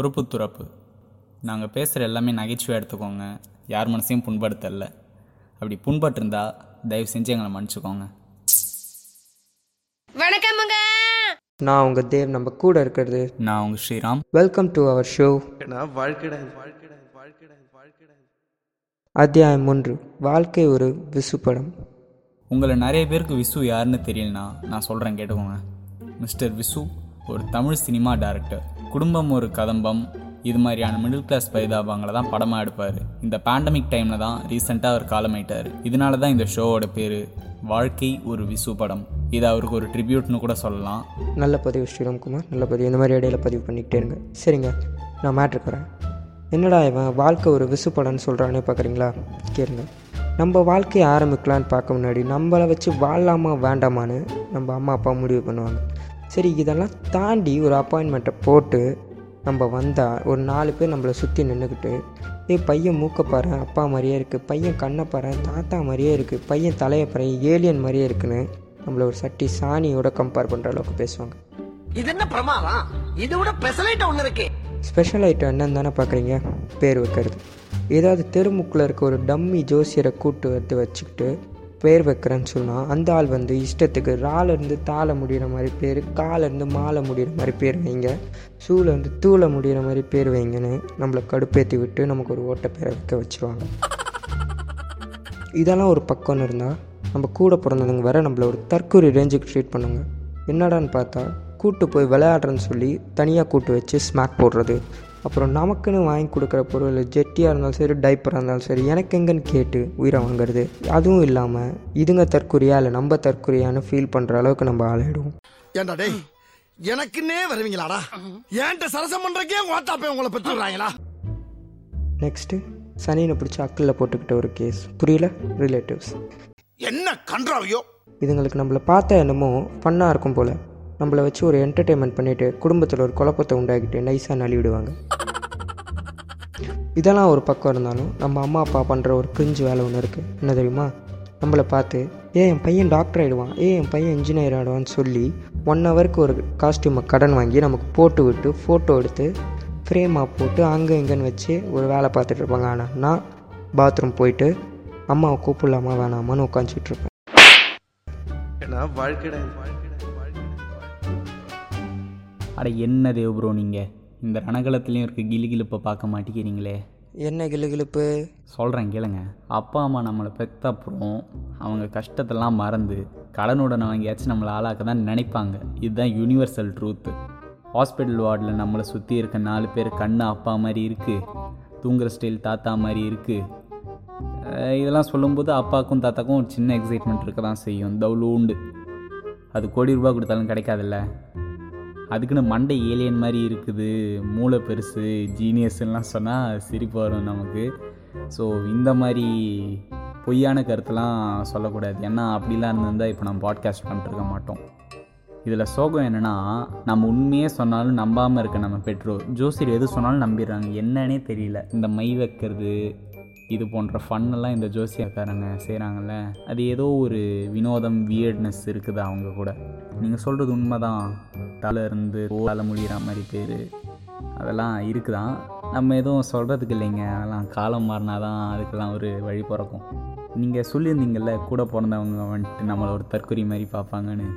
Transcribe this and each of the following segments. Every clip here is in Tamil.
பொறுப்பு துறப்பு. நாங்கள் பேசுகிற எல்லாமே நகைச்சுவை எடுத்துக்கோங்க. யார் மனசையும் புண்படுத்தல. அப்படி புண்பட்டிருந்தா தயவு செஞ்சு எங்களை மன்னிச்சுக்கோங்க. வணக்கமுங்க நான் உங்கள் தேவ் நம்ம கூட இருக்கிறது. நான் உங்கள் Sriram. Welcome to our show அத்தியாயம் ஒன்று. வாழ்க்கை ஒரு விசுப்படம் உங்களை நிறைய பேருக்கு விசு யாருன்னு தெரியலனா நான் சொல்கிறேன் கேட்டுக்கோங்க. மிஸ்டர் விசு ஒரு தமிழ் சினிமா டைரக்டர். குடும்பம் ஒரு கதம்பம். இது மாதிரியான மிடில் கிளாஸ் பரிதாபங்களை தான் படமாக எடுப்பார். இந்த பேண்டமிக் டைமில் தான் ரீசெண்டாக அவர் காலமாயிட்டார். இதனால தான் இந்த ஷோவோட பேர் வாழ்க்கை ஒரு விசு படம். இது அவருக்கு ஒரு ட்ரிபியூட்னு கூட சொல்லலாம். நல்ல பதிவு ஸ்ரீராம்குமார். நல்ல பதிவு. இந்த மாதிரி இடையில பதிவு பண்ணிக்கிட்டே இருங்க. சரிங்க நான் மேட்ருக்கு வரேன். என்னடா இவன் வாழ்க்கை ஒரு விசு படம்னு சொல்கிறானே பார்க்குறீங்களா கேளுங்க. நம்ம வாழ்க்கையை ஆரம்பிக்கலான்னு பார்க்க முன்னாடி நம்மளை வச்சு வாழலாமா வேண்டாமான்னு நம்ம அம்மா அப்பா முடிவு பண்ணுவாங்க. சரி இதெல்லாம் தாண்டி ஒரு அப்பாயின்மெண்ட்டை போட்டு நம்ம வந்தால் ஒரு நாலு பேர் நம்மளை சுற்றி நின்றுக்கிட்டு ஏய் பையன் மூக்க பாரு அப்பா மாதிரியே இருக்குது பையன் கண்ணை பாரு தாத்தா மாதிரியே இருக்குது பையன் தலையை பாரு ஏலியன் மாதிரியே இருக்குன்னு நம்மளை ஒரு சட்டி சாணியோட கம்பேர் பண்ணுற அளவுக்கு பேசுவாங்க. இது என்ன பிரமாதம்? இது விட பெசலைட் ஒண்ணு இருக்கு. ஸ்பெஷல் ஐட்டம் என்னன்னு தானே பார்க்குறீங்க பேர் வைக்கிறது. ஏதாவது தெருமுக்கில் இருக்க ஒரு டம்மி ஜோசியரை கூட்டு வந்து வச்சுக்கிட்டு பேர் வைக்கிறேன்னு சொன்னால் அந்த ஆள் வந்து இஷ்டத்துக்கு ராலேருந்து தாள முடிகிற மாதிரி பேர் காலேருந்து மாலை முடிகிற மாதிரி பேர் வைங்க. சூலேருந்து தூளை முடிகிற மாதிரி பேர் வைங்கன்னு நம்மளை கடுப்பேற்றி விட்டு நமக்கு ஒரு ஓட்ட பேரை வைக்க வச்சுருவாங்க. இதெல்லாம் ஒரு பக்கம்னு இருந்தால் நம்ம கூட பிறந்தவங்க வேற நம்மள ஒரு தற்கொலை ரேஞ்சுக்கு ட்ரீட் பண்ணுங்க. என்னடான்னு பார்த்தா கூட்டு போய் விளையாடுறேன்னு சொல்லி தனியாக கூட்டு வச்சு ஸ்மாக் போடுறது. அப்புறம் நமக்குன்னு வாங்கி கொடுக்குற பொருள் ஜெட்டியாக இருந்தாலும் சரி டைப்பராக இருந்தாலும் சரி எனக்கு எங்கன்னு கேட்டு உயிரை வாங்குறது அதுவும் இல்லாமல் இதுங்க தற்கொலையா இல்லை நம்ம தற்கொலையான்னு ஃபீல் பண்ணுற அளவுக்கு நம்ம ஆளாயிடுவோம். ஏன்டா டேய் எனக்குன்னே வருவீங்களாடா? ஏன்ட்ட சரசம் பண்றக்கே ஓட்டாப்பே உங்களை பெற்றுறாங்களா நெக்ஸ்ட்டு சனியனை பிடிச்சி அக்கில் போட்டுக்கிட்ட ஒரு கேஸ் புரியல? ரிலேட்டிவ்ஸ் என்ன கன்றாவியோ? இதுங்களுக்கு நம்மளை பார்த்தா என்னமோ ஃபன்னாக இருக்கும் போல். நம்மளை வச்சு ஒரு என்டர்டெயின்மெண்ட் பண்ணிவிட்டு குடும்பத்தில் ஒரு குழப்பத்தை உண்டாக்கிட்டு நைஸாக நழுவிடுவாங்க. இதெல்லாம் ஒரு பக்கம் இருந்தாலும் நம்ம அம்மா அப்பா பண்ணுற ஒரு கிரிஞ்சு வேலை ஒன்று இருக்குது என்ன தெரியுமா? நம்மளை பார்த்து ஏ என் பையன் டாக்டர் ஆகிடுவான் ஏ என் பையன் இன்ஜினியர் ஆகிடுவான்னு சொல்லி ஒன் ஹவருக்கு ஒரு காஸ்டியூமை கடன் வாங்கி நமக்கு போட்டு விட்டு ஃபோட்டோ எடுத்து ஃப்ரேமாக போட்டு அங்கே இங்கேன்னு வச்சு ஒரு வேலை பார்த்துட்டு இருப்பாங்க. ஆனால் நான் பாத்ரூம் போயிட்டு அம்மாவை கூப்பிடலாமா வேணாமான்னு உட்காந்துச்சிட்ருப்பேன் ஏன்னா நான் அட என்ன தேவ் ப்ரோ நீங்கள் இந்த ரணகலத்துலேயும் இருக்க கிலுகிலுப்பை பார்க்க மாட்டேங்கிறீங்களே. என்ன கிளுகிளுப்பு சொல்கிறேன் கேளுங்க. அப்பா அம்மா நம்மளை பெத்த அப்புறம் அவங்க கஷ்டத்தெல்லாம் மறந்து கடனுடனே வாங்கியாச்சும் நம்மளை ஆளாக்க தான் நினைப்பாங்க. இதுதான் யூனிவர்சல் ட்ரூத்து ஹாஸ்பிட்டல் வார்டில் நம்மளை சுற்றி இருக்க நாலு பேர் கண்ணு அப்பா மாதிரி இருக்குது தூங்குற ஸ்டைல் தாத்தா மாதிரி இருக்குது இதெல்லாம் சொல்லும்போது அப்பாவுக்கும் தாத்தாக்கும் ஒரு சின்ன எக்ஸைட்மெண்ட் இருக்க தான் செய்யும். தவுளூண்டு அது கோடி ரூபாய் கொடுத்தாலும் கிடைக்காதுல்ல? அதுக்குன்னு மண்டை ஏலியன் மாதிரி இருக்குது மூளை பெருசு ஜீனியஸ்லாம் சொன்னால் சிரிப்பு வரும் நமக்கு. ஸோ இந்த மாதிரி பொய்யான கருத்தெல்லாம் சொல்லக்கூடாது. ஏன்னா அப்படிலாம் இருந்திருந்தால் இப்போ நம்ம பாட்காஸ்ட் பண்ணிட்டுருக்க மாட்டோம். இதில் சோகம் என்னென்னா நம்ம உண்மையே சொன்னாலும் நம்பாமல் இருக்க நம்ம பெற்றோர். ஜோசியர் எது சொன்னாலும் நம்பிடுறாங்க. என்னன்னே தெரியல. இந்த மை வைக்கிறது இது போன்ற ஃபன்னெல்லாம் இந்த ஜோசியக்காரங்க செய்கிறாங்கல்ல அது ஏதோ ஒரு வினோதம் வியர்ட்னஸ் இருக்குது அவங்க கூட. நீங்கள் சொல்கிறது உண்மைதான். தலை இருந்து ஓலால் முடிகிற மாதிரி பேர். அதெல்லாம் இருக்குதான். நம்ம எதுவும் சொல்கிறதுக்கு இல்லைங்க. அதெல்லாம் காலம் மாறினா தான் அதுக்கெல்லாம் ஒரு வழி பிறக்கும். நீங்கள் சொல்லியிருந்தீங்கல்ல கூட பிறந்தவங்க வந்துட்டு நம்மளை ஒரு தற்கொலை மாதிரி பார்ப்பாங்கன்னு.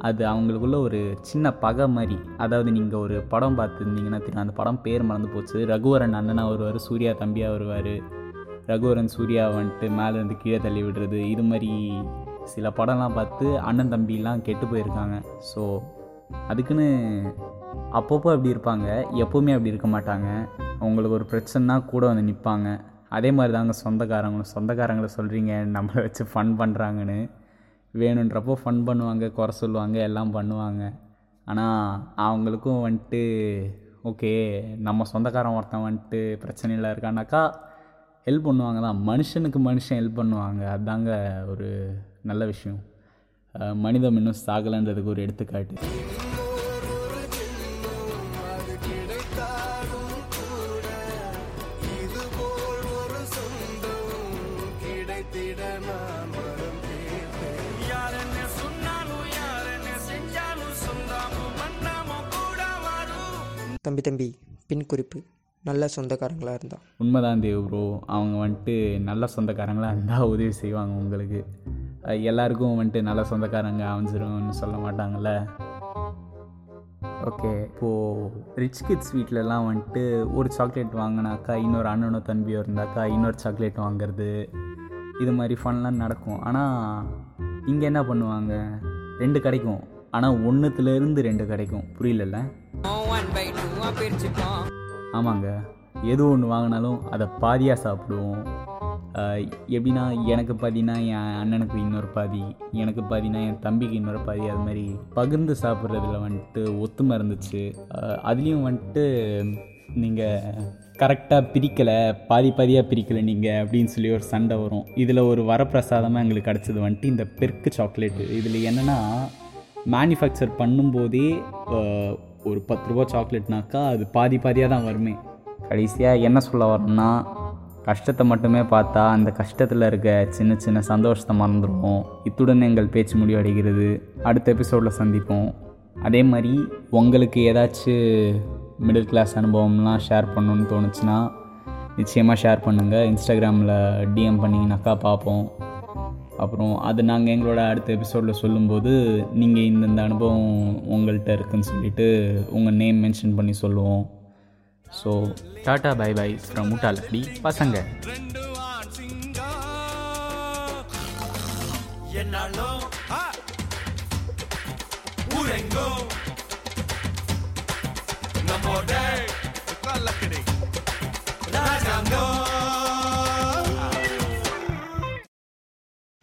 அது அவங்களுக்குள்ள ஒரு சின்ன பகை மாதிரி. அதாவது நீங்கள் ஒரு படம் பார்த்துருந்தீங்கன்னா தெரியும். அந்த படம் பேர் மறந்து போச்சு. ரகுவரன் அண்ணனாக வருவார் சூர்யா தம்பியாக வருவார். ரகுவரன் சூர்யா வந்துட்டு மேலேருந்து கீழே தள்ளி விடுறது இது மாதிரி சில படம்லாம் பார்த்து அண்ணன் தம்பிலாம் கெட்டு போயிருக்காங்க. ஸோ அதுக்குன்னு அப்பப்போ அப்படி இருப்பாங்க. எப்போவுமே அப்படி இருக்க மாட்டாங்க. அவங்களுக்கு ஒரு பிரச்சனைனா கூட வந்து நிற்பாங்க அதே மாதிரி தாங்க சொந்தக்காரங்களும். சொந்தக்காரங்களை சொல்கிறீங்க நம்மளை வச்சு ஃபன் பண்ணுறாங்கன்னு வேணுன்றப்போ ஃபன் பண்ணுவாங்க குறை சொல்லுவாங்க எல்லாம் பண்ணுவாங்க. ஆனால் அவங்களுக்கும் வந்துட்டு ஓகே நம்ம சொந்தக்காரன் ஒருத்தன் வந்துட்டு பிரச்சனையில் இருக்கானாக்கா ஹெல்ப் பண்ணுவாங்க தான் மனுஷனுக்கு மனுஷன் ஹெல்ப் பண்ணுவாங்க. அதாங்க ஒரு நல்ல விஷயம். மனிதம் இன்னும் சாகலைன்றதுக்கு ஒரு எடுத்துக்காட்டு. தம்பி தம்பி பின் குறிப்பு. நல்ல சொந்தக்காரங்களாக இருந்தால் உண்மைதான் தேவ் ப்ரோ அவங்க வந்துட்டு நல்ல சொந்தக்காரங்களாக இருந்தால் உதவி செய்வாங்க உங்களுக்கு. எல்லாருக்கும் வந்துட்டு நல்ல சொந்தக்காரங்க அமைஞ்சிரும்னு சொல்ல மாட்டாங்கல்ல. ஓகே இப்போது ரிச் கிட்ஸ் வீட்டிலலாம் வந்துட்டு ஒரு சாக்லேட் வாங்கினாக்கா இன்னொரு அண்ணனோ தம்பியோ இருந்தாக்கா இன்னொரு சாக்லேட் வாங்குறது இது மாதிரி ஃபன்லாம் நடக்கும். ஆனால் இங்கே என்ன பண்ணுவாங்க? ரெண்டு கிடைக்கும். ஆனால் ஒன்றுத்துலேருந்து ரெண்டு கிடைக்கும். புரியலல்ல? ஆமாங்க. எது ஒன்று வாங்கினாலும் அதை பாதியாக சாப்பிடுவோம். எப்படின்னா எனக்கு பாதினா என் அண்ணனுக்கு இன்னொரு பாதி எனக்கு பாதினா என் தம்பிக்கு இன்னொரு பாதி அது மாதிரி பகிர்ந்து சாப்பிட்றதுல வந்துட்டு ஒத்துமை இருந்துச்சு. அதுலேயும் வந்துட்டு நீங்கள் கரெக்டாக பிரிக்கலை பாதி பாதியாக பிரிக்கலை நீங்கள் அப்படின்னு சொல்லி ஒரு சண்டை வரும். இதில் ஒரு வரப்பிரசாதமாக எங்களுக்கு கிடச்சது வந்துட்டு இந்த பெருக்கு சாக்லேட்டு. இதில் என்னென்னா மேனுஃபேக்சர் பண்ணும்போதே ஒரு பத்து ரூபா சாக்லேட்னாக்கா அது பாதி பாதியாக தான் வருமே. கடைசியாக என்ன சொல்ல வரோம்னா கஷ்டத்தை மட்டுமே பார்த்தா அந்த கஷ்டத்தில் இருக்க சின்ன சின்ன சந்தோஷத்தை மறந்துடுவோம் இத்துடன் எங்கள் பேச்சு முடிவடைகிறது. அடுத்த எபிசோடில் சந்திப்போம். அதே மாதிரி உங்களுக்கு ஏதாச்சும் மிடில் கிளாஸ் அனுபவம்லாம் ஷேர் பண்ணணுன்னு தோணுச்சுன்னா நிச்சயமாக ஷேர் பண்ணுங்கள் இன்ஸ்டாகிராமில் டிஎம் பண்ணிங்கனாக்கா பார்ப்போம். அப்புறம் அது நாங்கள் எங்களோட அடுத்த எபிசோடில் சொல்லும்போது நீங்கள் இந்தந்த அனுபவம் உங்கள்கிட்ட இருக்குன்னு சொல்லிட்டு உங்கள் நேம் மென்ஷன் பண்ணி சொல்லுவோம் so tata bye bye from Muttaladi பசங்க என்னாலும் ஊரெங்கோ